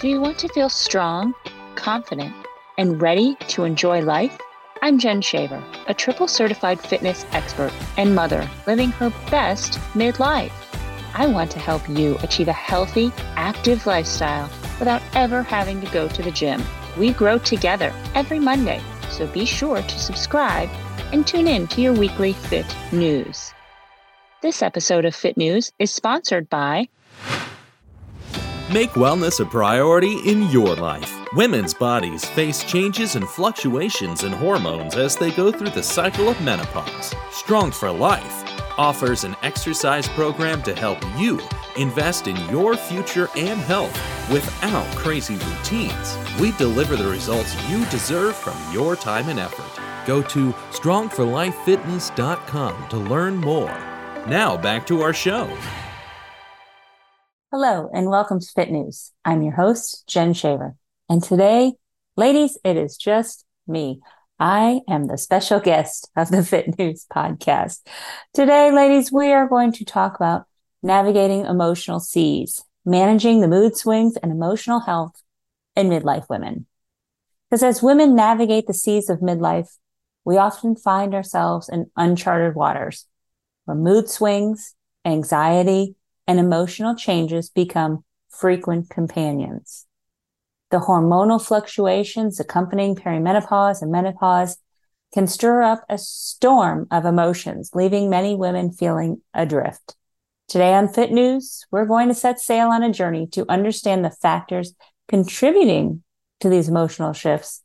Do you want to feel strong, confident, and ready to enjoy life? I'm Jen Shaver, a triple certified fitness expert and mother living her best midlife. I want to help you achieve a healthy, active lifestyle without ever having to go to the gym. We grow together every Monday, so be sure to subscribe and tune in to your weekly Fit News. This episode of Fit News is sponsored by Make wellness a priority in your life. Women's bodies face changes and fluctuations in hormones as they go through the cycle of menopause. Strong for Life offers an exercise program to help you invest in your future and health without crazy routines. We deliver the results you deserve from your time and effort. Go to strongforlifefitness.com to learn more. Now back to our show. Hello, and welcome to Fit News. I'm your host, Jen Shaver. And today, ladies, it is just me. I am the special guest of the Fit News podcast. Today, ladies, we are going to talk about navigating emotional seas, managing the mood swings and emotional health in midlife women. Because as women navigate the seas of midlife, we often find ourselves in uncharted waters where mood swings, anxiety, and emotional changes become frequent companions. The hormonal fluctuations accompanying perimenopause and menopause can stir up a storm of emotions, leaving many women feeling adrift. Today on Fit News, we're going to set sail on a journey to understand the factors contributing to these emotional shifts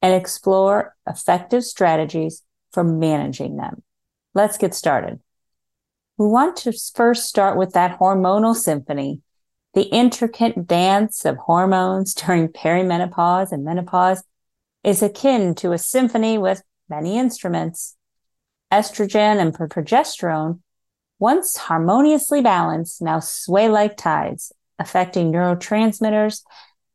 and explore effective strategies for managing them. Let's get started. We want to first start with that hormonal symphony, the intricate dance of hormones during perimenopause and menopause is akin to a symphony with many instruments. Estrogen and progesterone, once harmoniously balanced, now sway like tides, affecting neurotransmitters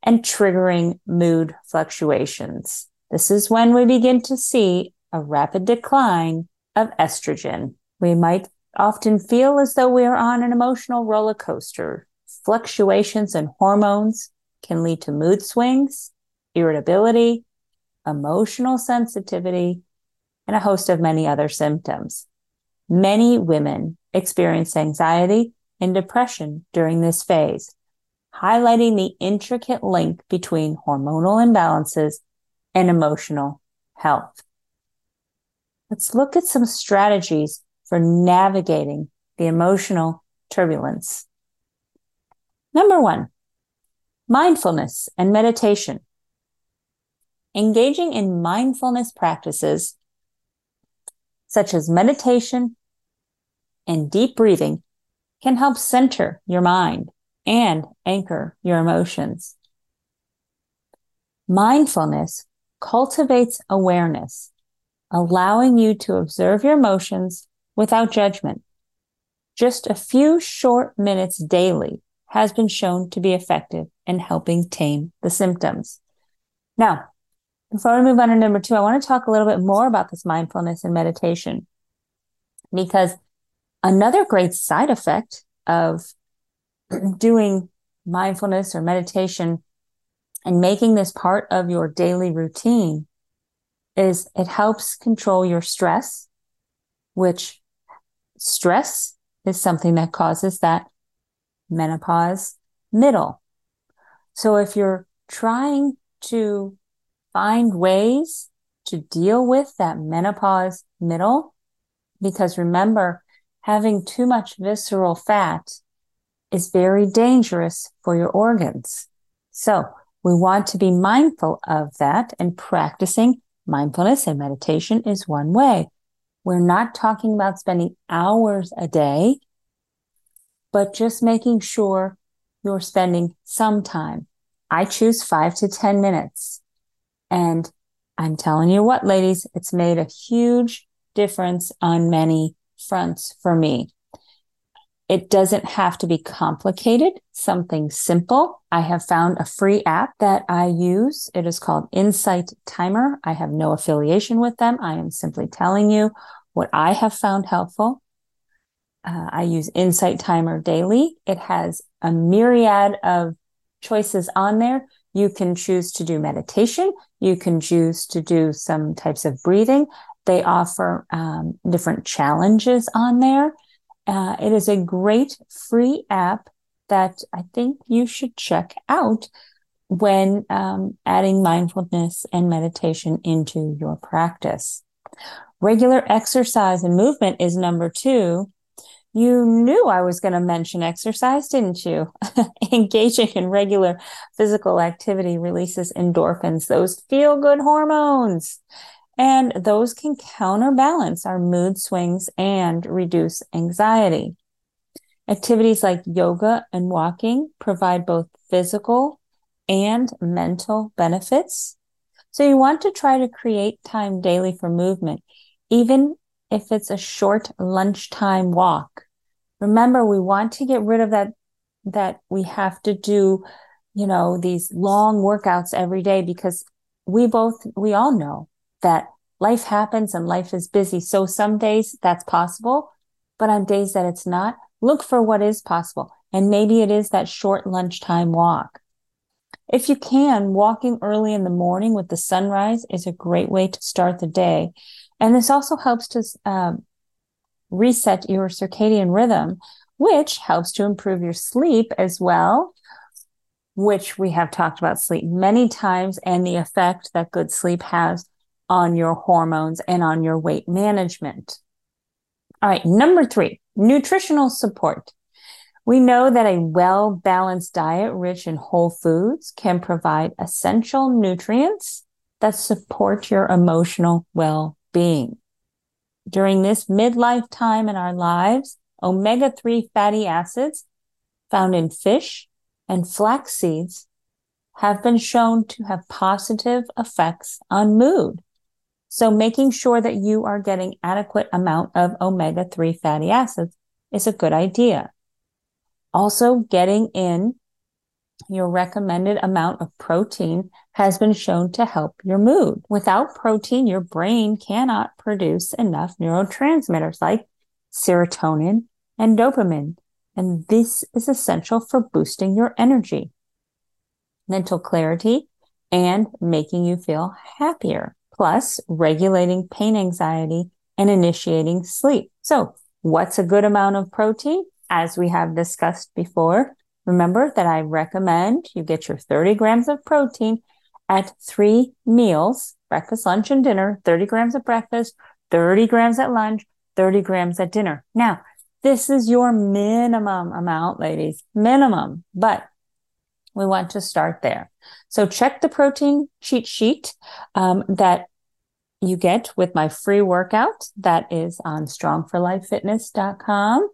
and triggering mood fluctuations. This is when we begin to see a rapid decline of estrogen. We might often feel as though we are on an emotional roller coaster. Fluctuations in hormones can lead to mood swings, irritability, emotional sensitivity, and a host of many other symptoms. Many women experience anxiety and depression during this phase, highlighting the intricate link between hormonal imbalances and emotional health. Let's look at some strategies for navigating the emotional turbulence. Number one, mindfulness and meditation. Engaging in mindfulness practices such as meditation and deep breathing can help center your mind and anchor your emotions. Mindfulness cultivates awareness, allowing you to observe your emotions without judgment. Just a few short minutes daily has been shown to be effective in helping tame the symptoms. Now, before we move on to number two, I want to talk a little bit more about this mindfulness and meditation because another great side effect of doing mindfulness or meditation and making this part of your daily routine is it helps control your stress, which stress is something that causes that menopause middle. So if you're trying to find ways to deal with that menopause middle, because remember, having too much visceral fat is very dangerous for your organs. So we want to be mindful of that and practicing mindfulness and meditation is one way. We're not talking about spending hours a day, but just making sure you're spending some time. I choose five to 10 minutes. And I'm telling you what, ladies, it's made a huge difference on many fronts for me. It doesn't have to be complicated, something simple. I have found a free app that I use. It is called Insight Timer. I have no affiliation with them. I am simply telling you what I have found helpful. Uh, I use Insight Timer daily. It has a myriad of choices on there. You can choose to do meditation. You can choose to do some types of breathing. They offer um, different challenges on there. Uh, it is a great free app that I think you should check out when um, adding mindfulness and meditation into your practice. Regular exercise and movement is number two. You knew I was going to mention exercise, didn't you? Engaging in regular physical activity releases endorphins, those feel good hormones. And those can counterbalance our mood swings and reduce anxiety. Activities like yoga and walking provide both physical and mental benefits. So you want to try to create time daily for movement, even if it's a short lunchtime walk. Remember, we want to get rid of that, that we have to do, you know, these long workouts every day because we both, we all know that life happens and life is busy. So some days that's possible, but on days that it's not, look for what is possible. And maybe it is that short lunchtime walk. If you can, walking early in the morning with the sunrise is a great way to start the day. And this also helps to um, reset your circadian rhythm, which helps to improve your sleep as well, which we have talked about sleep many times and the effect that good sleep has on your hormones and on your weight management. All right, number three, nutritional support. We know that a well balanced diet rich in whole foods can provide essential nutrients that support your emotional well being. During this midlife time in our lives, omega 3 fatty acids found in fish and flax seeds have been shown to have positive effects on mood. So making sure that you are getting adequate amount of omega 3 fatty acids is a good idea. Also getting in your recommended amount of protein has been shown to help your mood. Without protein, your brain cannot produce enough neurotransmitters like serotonin and dopamine. And this is essential for boosting your energy, mental clarity, and making you feel happier, plus regulating pain anxiety and initiating sleep. So what's a good amount of protein? As we have discussed before, Remember that I recommend you get your 30 grams of protein at three meals, breakfast, lunch, and dinner, 30 grams at breakfast, 30 grams at lunch, 30 grams at dinner. Now, this is your minimum amount, ladies, minimum, but we want to start there. So check the protein cheat sheet um, that you get with my free workout that is on strongforlifefitness.com.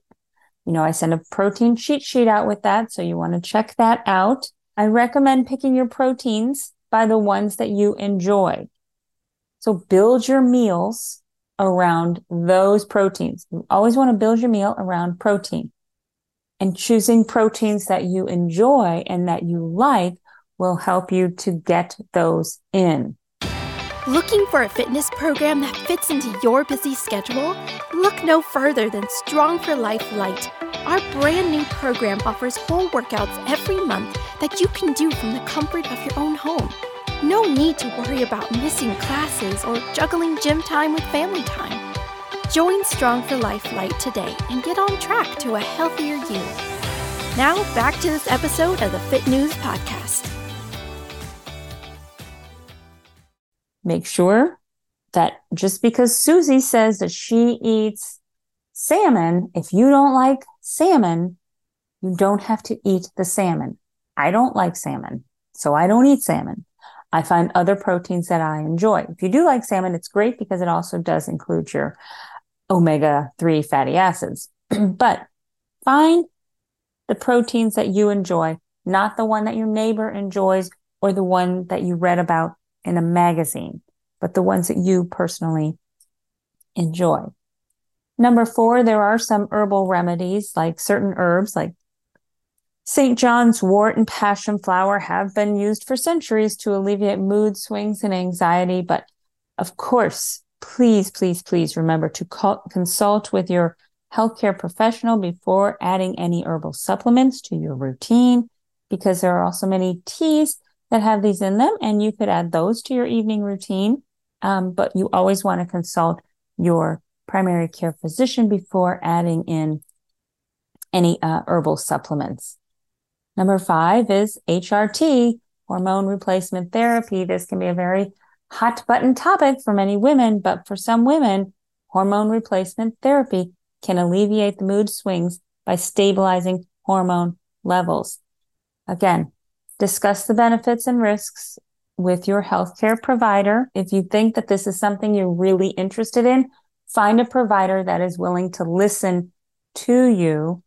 You know, I send a protein cheat sheet out with that. So you want to check that out. I recommend picking your proteins by the ones that you enjoy. So build your meals around those proteins. You always want to build your meal around protein and choosing proteins that you enjoy and that you like will help you to get those in. Looking for a fitness program that fits into your busy schedule? Look no further than Strong for Life Lite. Our brand new program offers whole workouts every month that you can do from the comfort of your own home. No need to worry about missing classes or juggling gym time with family time. Join Strong for Life Lite today and get on track to a healthier you. Now, back to this episode of the Fit News Podcast. make sure that just because Susie says that she eats salmon, if you don't like salmon, you don't have to eat the salmon. I don't like salmon, so I don't eat salmon. I find other proteins that I enjoy. If you do like salmon, it's great because it also does include your omega 3 fatty acids. but find the proteins that you enjoy, not the one that your neighbor enjoys or the one that you read about in a magazine, but the ones that you personally enjoy. Number four, there are some herbal remedies like certain herbs like St. John's wort and passion flower have been used for centuries to alleviate mood swings and anxiety. But of course, please, please, please remember to consult with your healthcare professional before adding any herbal supplements to your routine because there are also many teas that have these in them, and you could add those to your evening routine. Um, but you always want to consult your primary care physician before adding in any uh, herbal supplements. Number five is HRT, hormone replacement therapy. This can be a very hot button topic for many women, but for some women, hormone replacement therapy can alleviate the mood swings by stabilizing hormone levels. Again, discuss the benefits and risks with your healthcare provider. If you think that this is something you're really interested in, find a provider that is willing to listen to you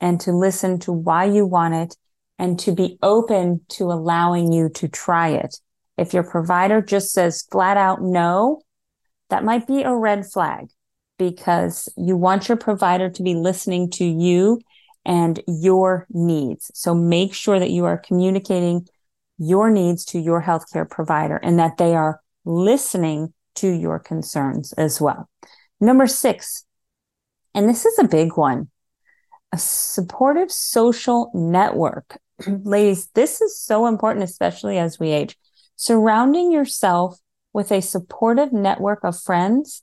and to listen to why you want it and to be open to allowing you to try it. If your provider just says flat out no, that might be a red flag because you want your provider to be listening to you and your needs. So make sure that you are communicating your needs to your healthcare provider and that they are listening to your concerns as well. Number six, and this is a big one, a supportive social network. Ladies, this is so important, especially as we age. Surrounding yourself with a supportive network of friends,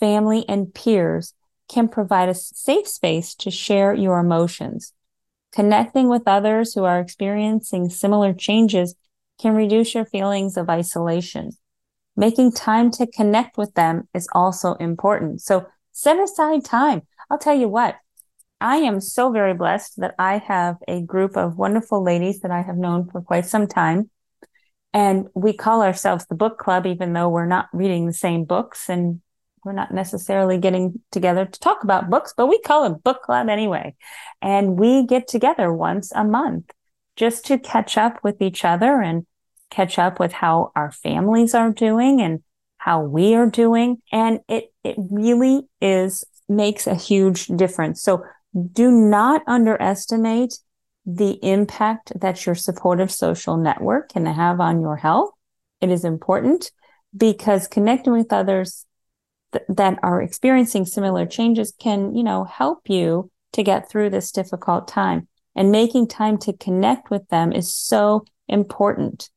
family, and peers can provide a safe space to share your emotions. Connecting with others who are experiencing similar changes can reduce your feelings of isolation. Making time to connect with them is also important. So set aside time. I'll tell you what, I am so very blessed that I have a group of wonderful ladies that I have known for quite some time. And we call ourselves the book club, even though we're not reading the same books and we're not necessarily getting together to talk about books, but we call it book club anyway. And we get together once a month just to catch up with each other and catch up with how our families are doing and how we are doing. And it, it really is makes a huge difference. So do not underestimate the impact that your supportive social network can have on your health. It is important because connecting with others th- that are experiencing similar changes can, you know, help you to get through this difficult time. And making time to connect with them is so important.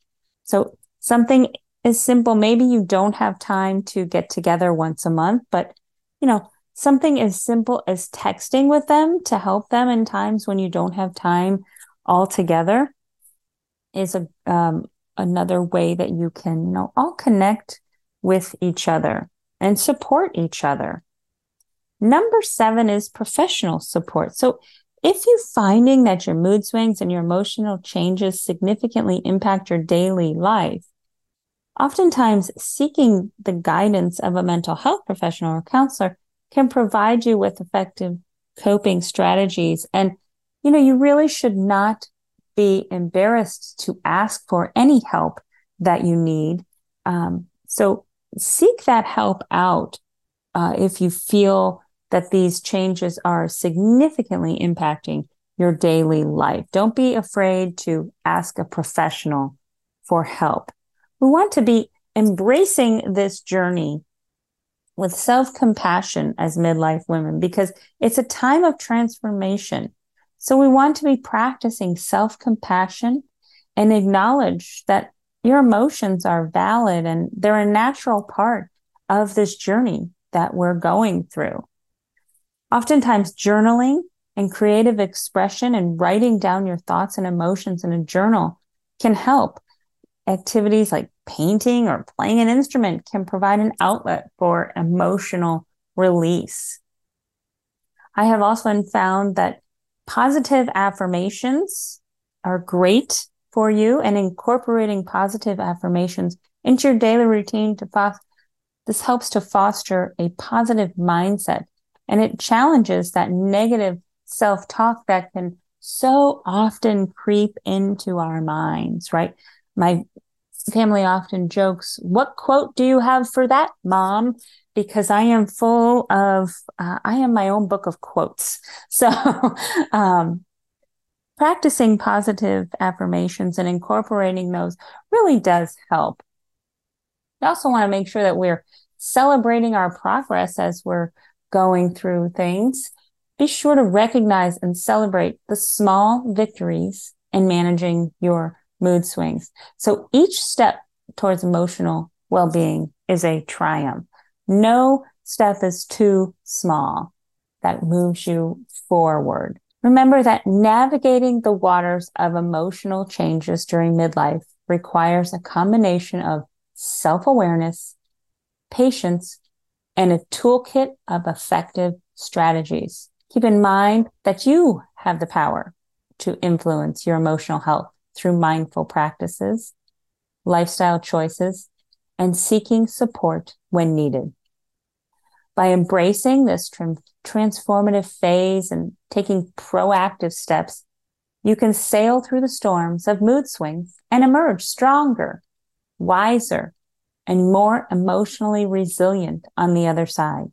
So something is simple. Maybe you don't have time to get together once a month, but you know, something as simple as texting with them to help them in times when you don't have time altogether is a um, another way that you can you know all connect with each other and support each other. Number seven is professional support. So if you're finding that your mood swings and your emotional changes significantly impact your daily life, oftentimes seeking the guidance of a mental health professional or counselor can provide you with effective coping strategies. And, you know, you really should not be embarrassed to ask for any help that you need. Um, so seek that help out uh, if you feel that these changes are significantly impacting your daily life. Don't be afraid to ask a professional for help. We want to be embracing this journey with self compassion as midlife women because it's a time of transformation. So we want to be practicing self compassion and acknowledge that your emotions are valid and they're a natural part of this journey that we're going through. Oftentimes, journaling and creative expression and writing down your thoughts and emotions in a journal can help. Activities like painting or playing an instrument can provide an outlet for emotional release. I have also found that positive affirmations are great for you and incorporating positive affirmations into your daily routine to foster this helps to foster a positive mindset and it challenges that negative self talk that can so often creep into our minds, right? My family often jokes, What quote do you have for that, mom? Because I am full of, uh, I am my own book of quotes. So, um, practicing positive affirmations and incorporating those really does help. We also want to make sure that we're celebrating our progress as we're going through things, be sure to recognize and celebrate the small victories in managing your mood swings. So each step towards emotional well being is a triumph. No step is too small that moves you forward. Remember that navigating the waters of emotional changes during midlife requires a combination of self awareness, patience, and a toolkit of effective strategies. Keep in mind that you have the power to influence your emotional health through mindful practices, lifestyle choices, and seeking support when needed. By embracing this transformative phase and taking proactive steps, you can sail through the storms of mood swings and emerge stronger, wiser, and more emotionally resilient on the other side.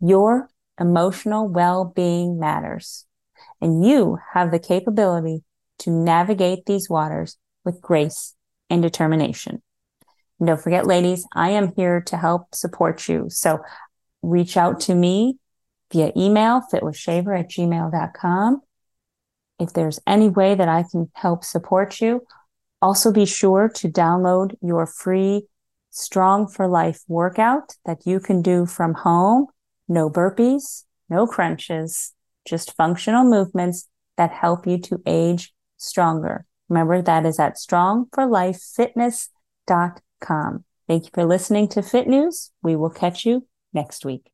Your emotional well-being matters, and you have the capability to navigate these waters with grace and determination. And don't forget, ladies, I am here to help support you. So reach out to me via email, fitwithshaver at gmail.com. If there's any way that I can help support you, also be sure to download your free Strong for Life workout that you can do from home. No burpees, no crunches, just functional movements that help you to age stronger. Remember that is at strongforlifefitness.com. Thank you for listening to Fit News. We will catch you next week.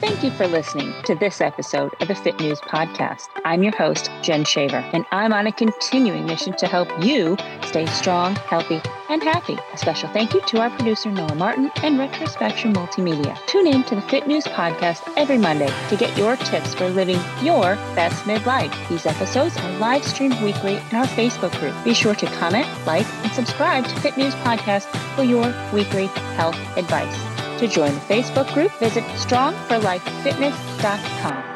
Thank you for listening to this episode of the Fit News Podcast. I'm your host, Jen Shaver, and I'm on a continuing mission to help you stay strong, healthy, and happy. A special thank you to our producer, Noah Martin, and Retrospection Multimedia. Tune in to the Fit News Podcast every Monday to get your tips for living your best midlife. These episodes are live streamed weekly in our Facebook group. Be sure to comment, like, and subscribe to Fit News Podcast for your weekly health advice. To join the Facebook group, visit strongforlifefitness.com.